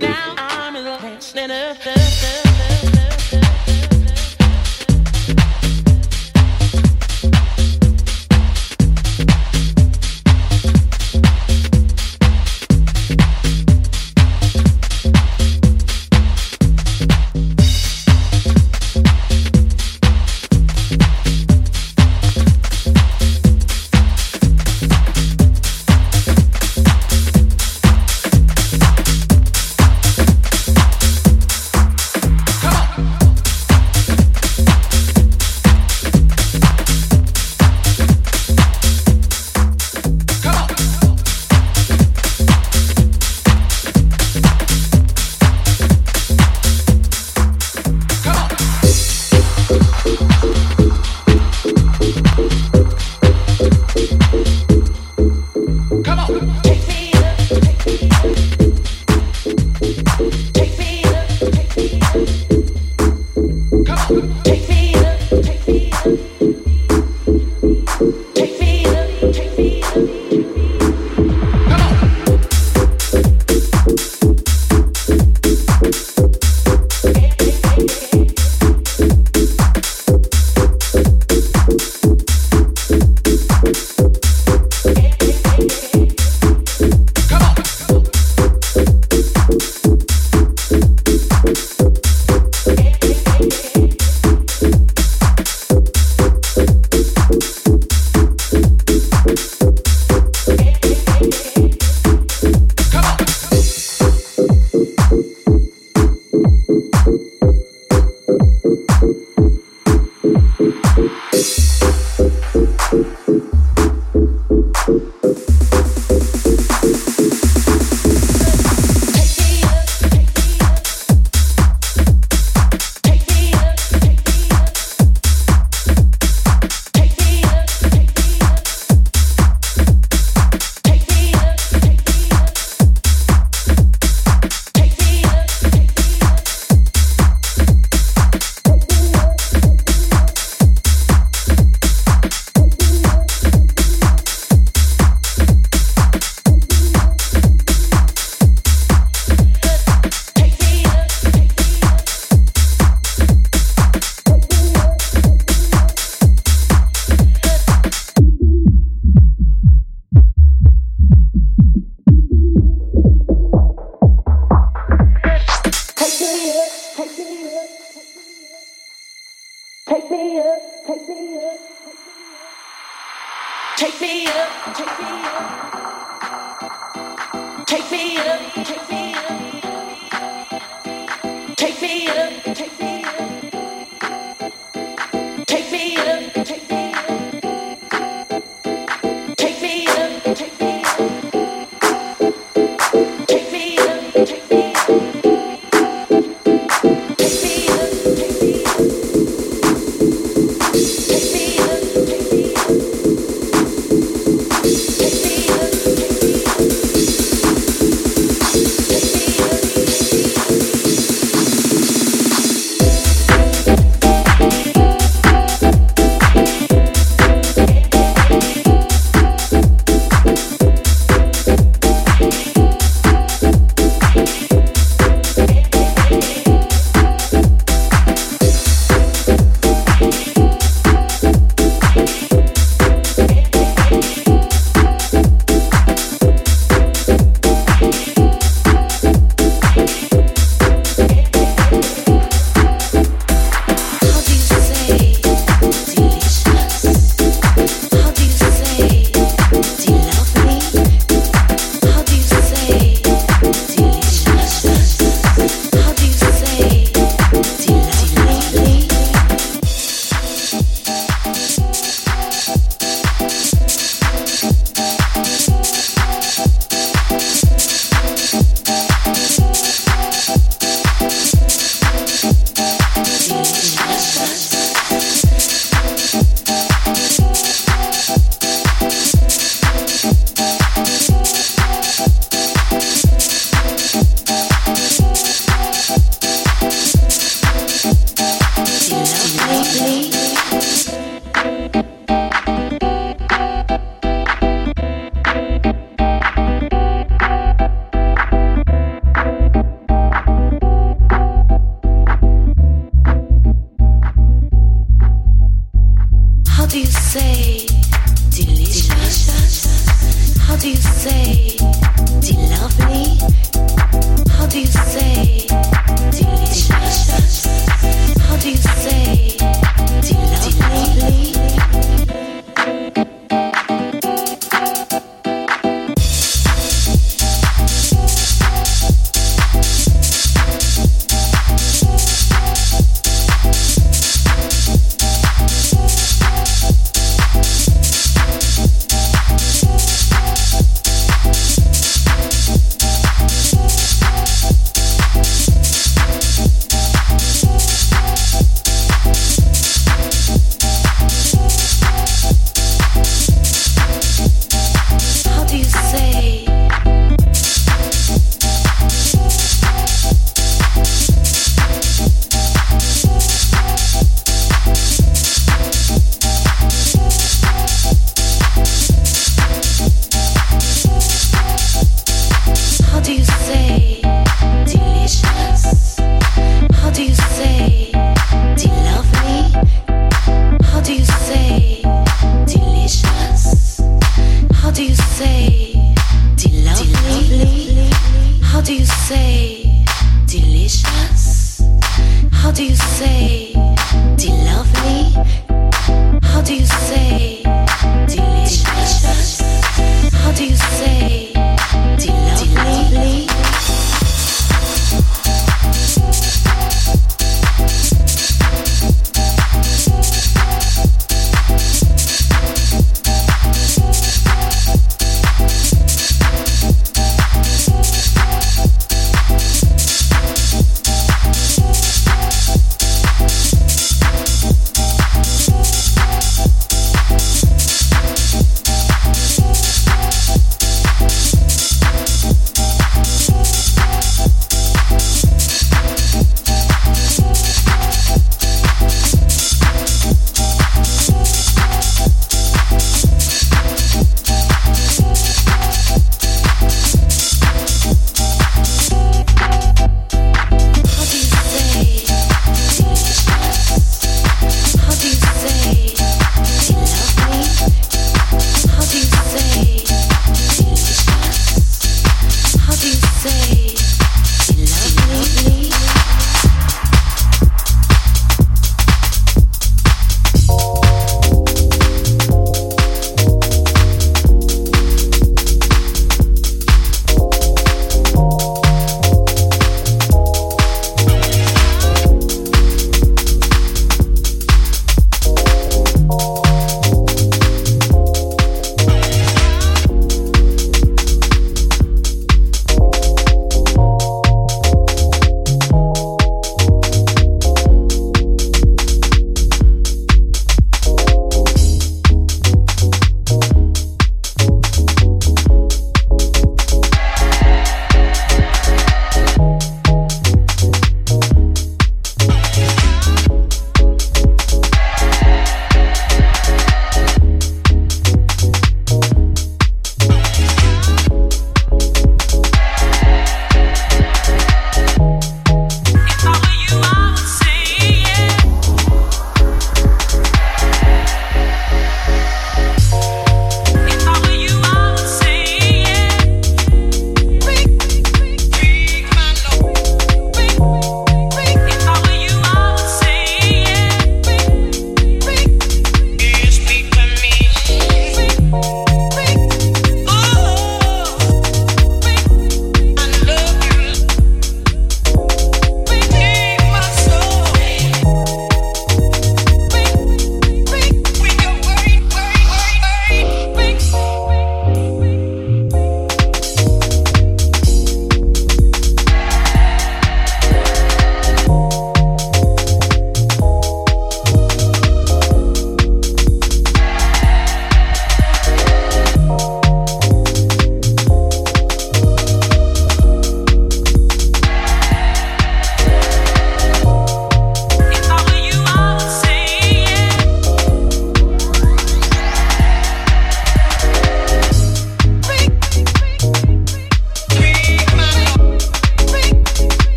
Now I'm in the place.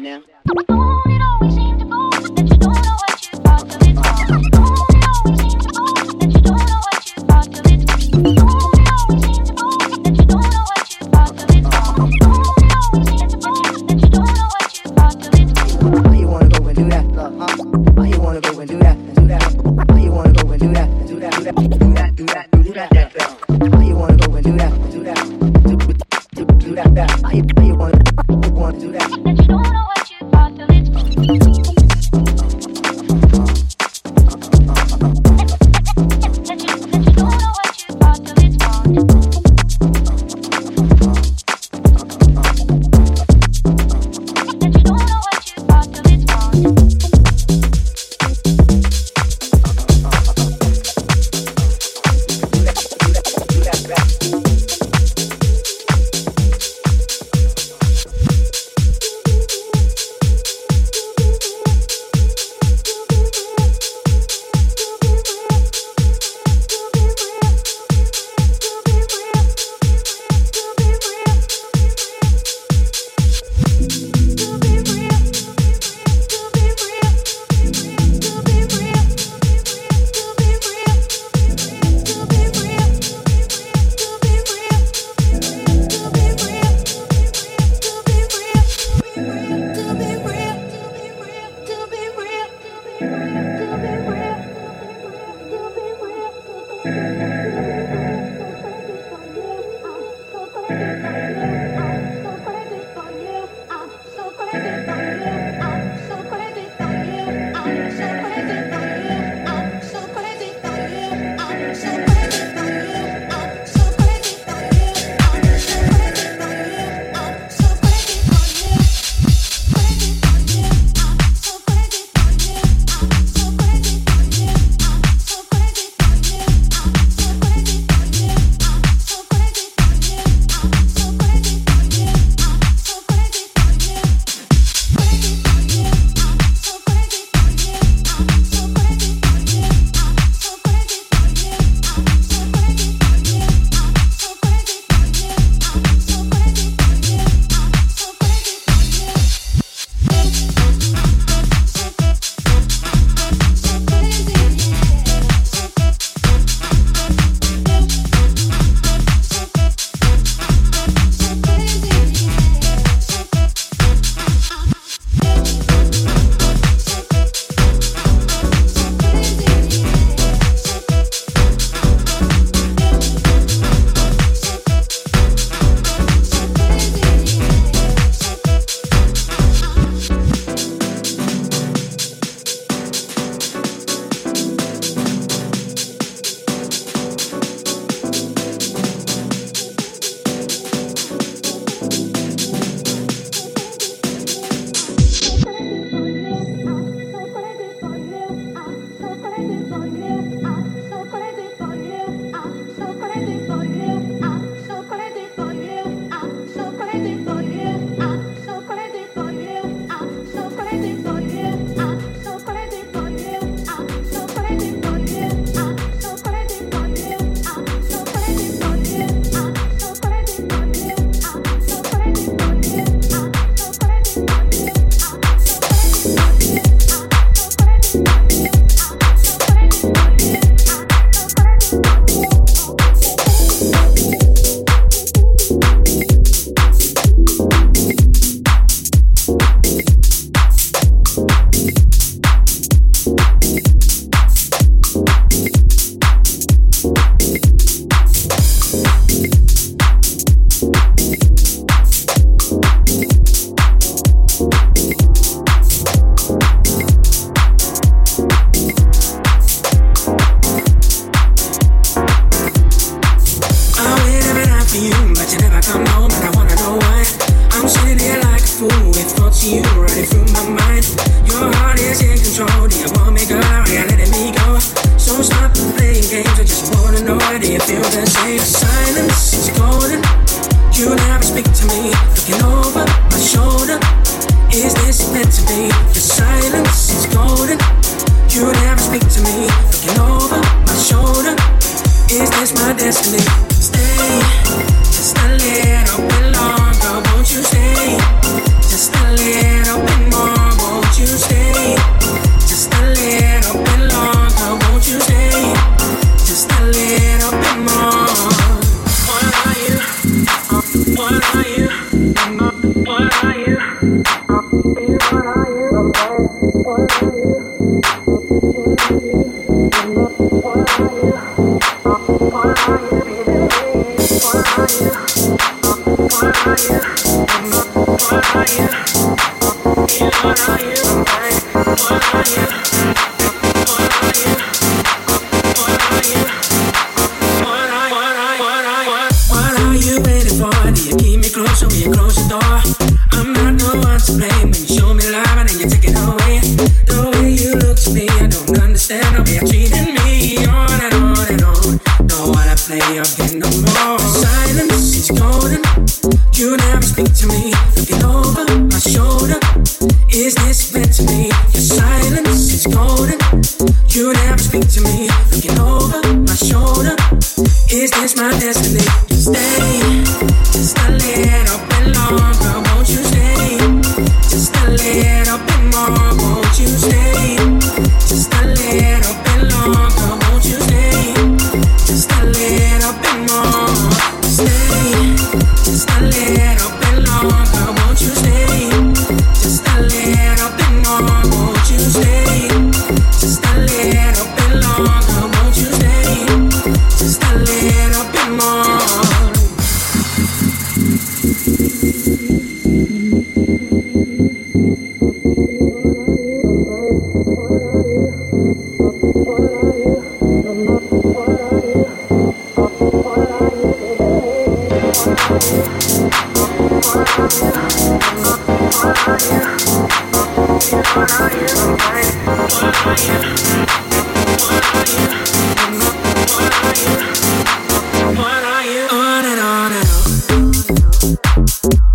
now. What are you on and on and on?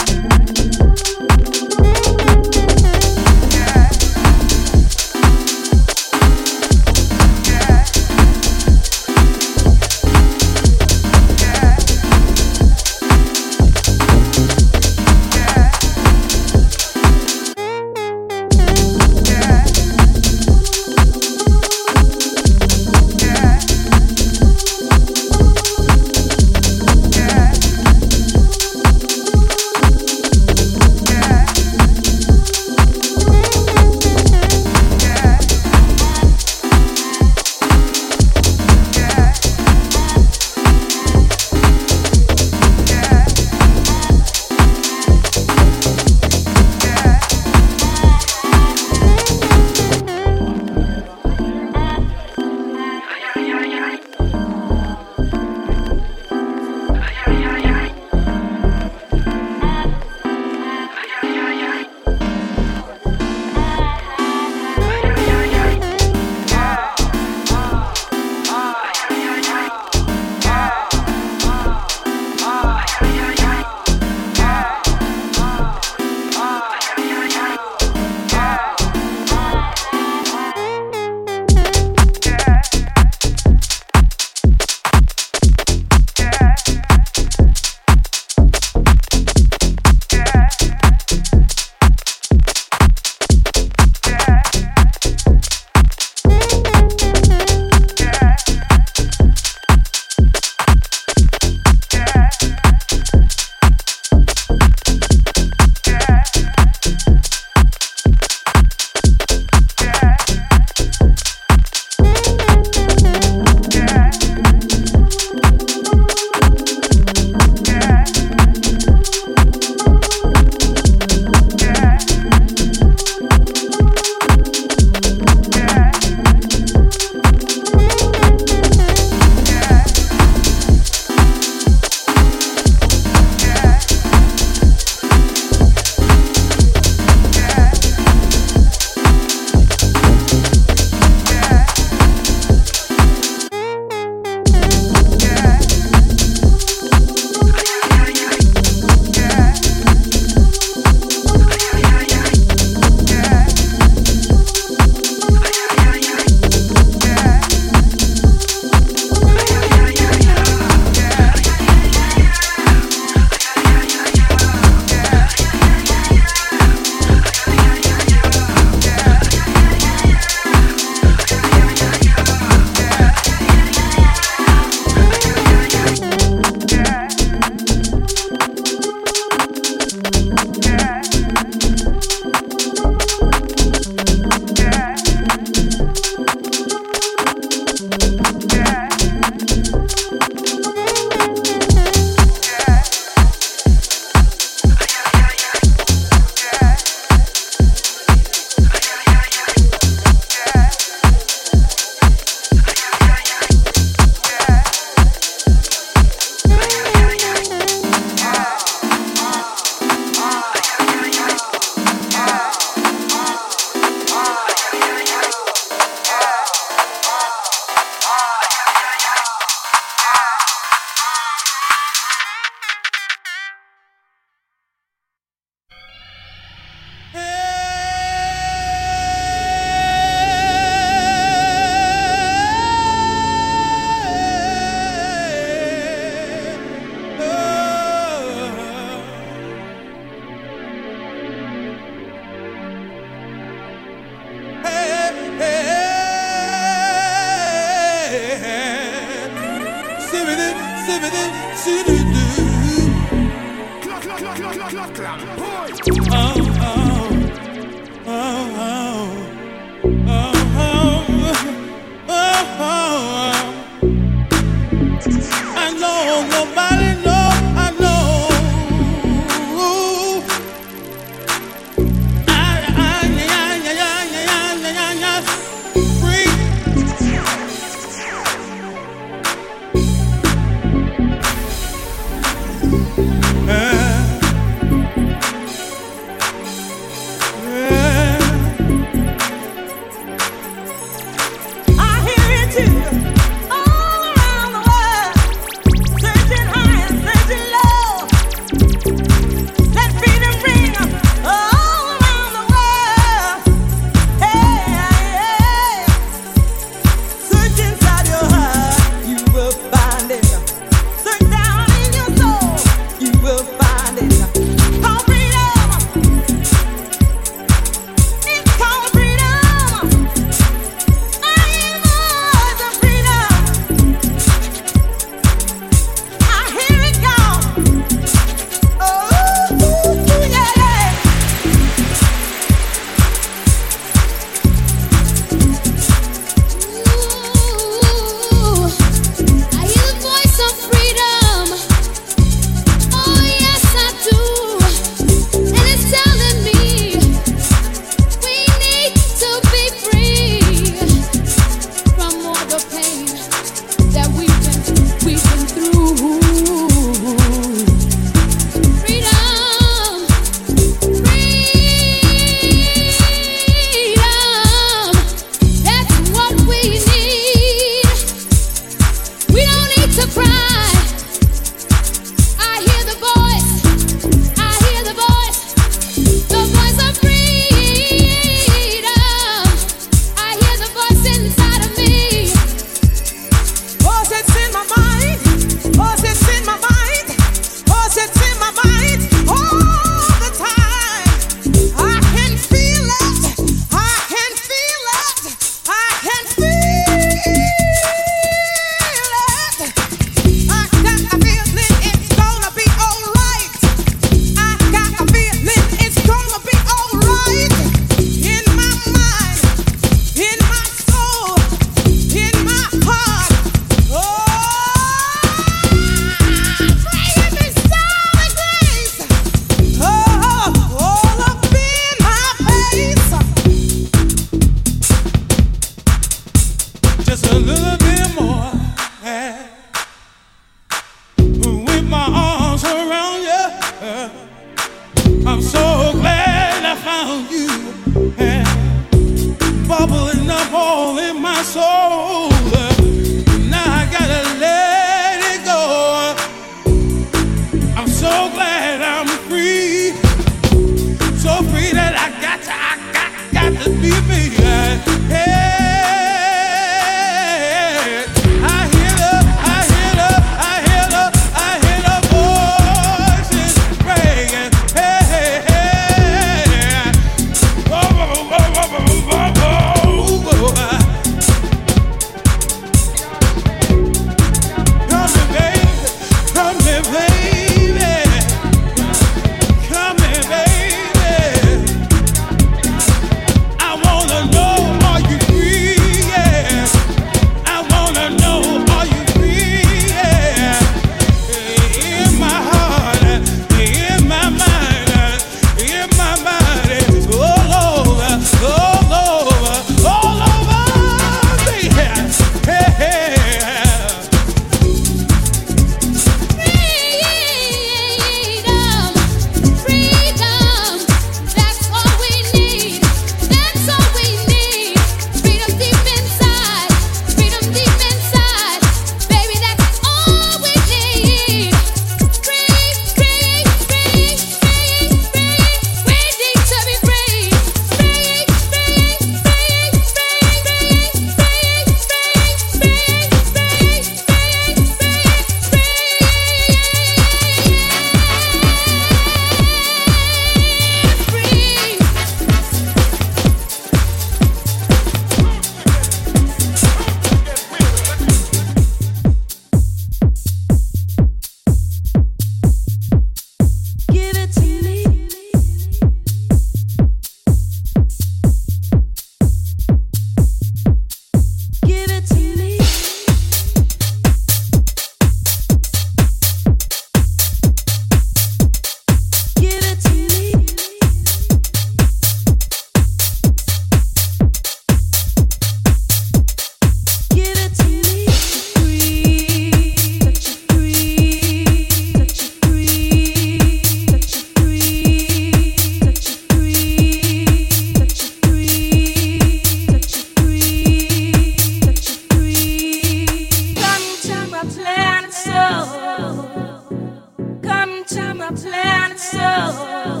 planet so.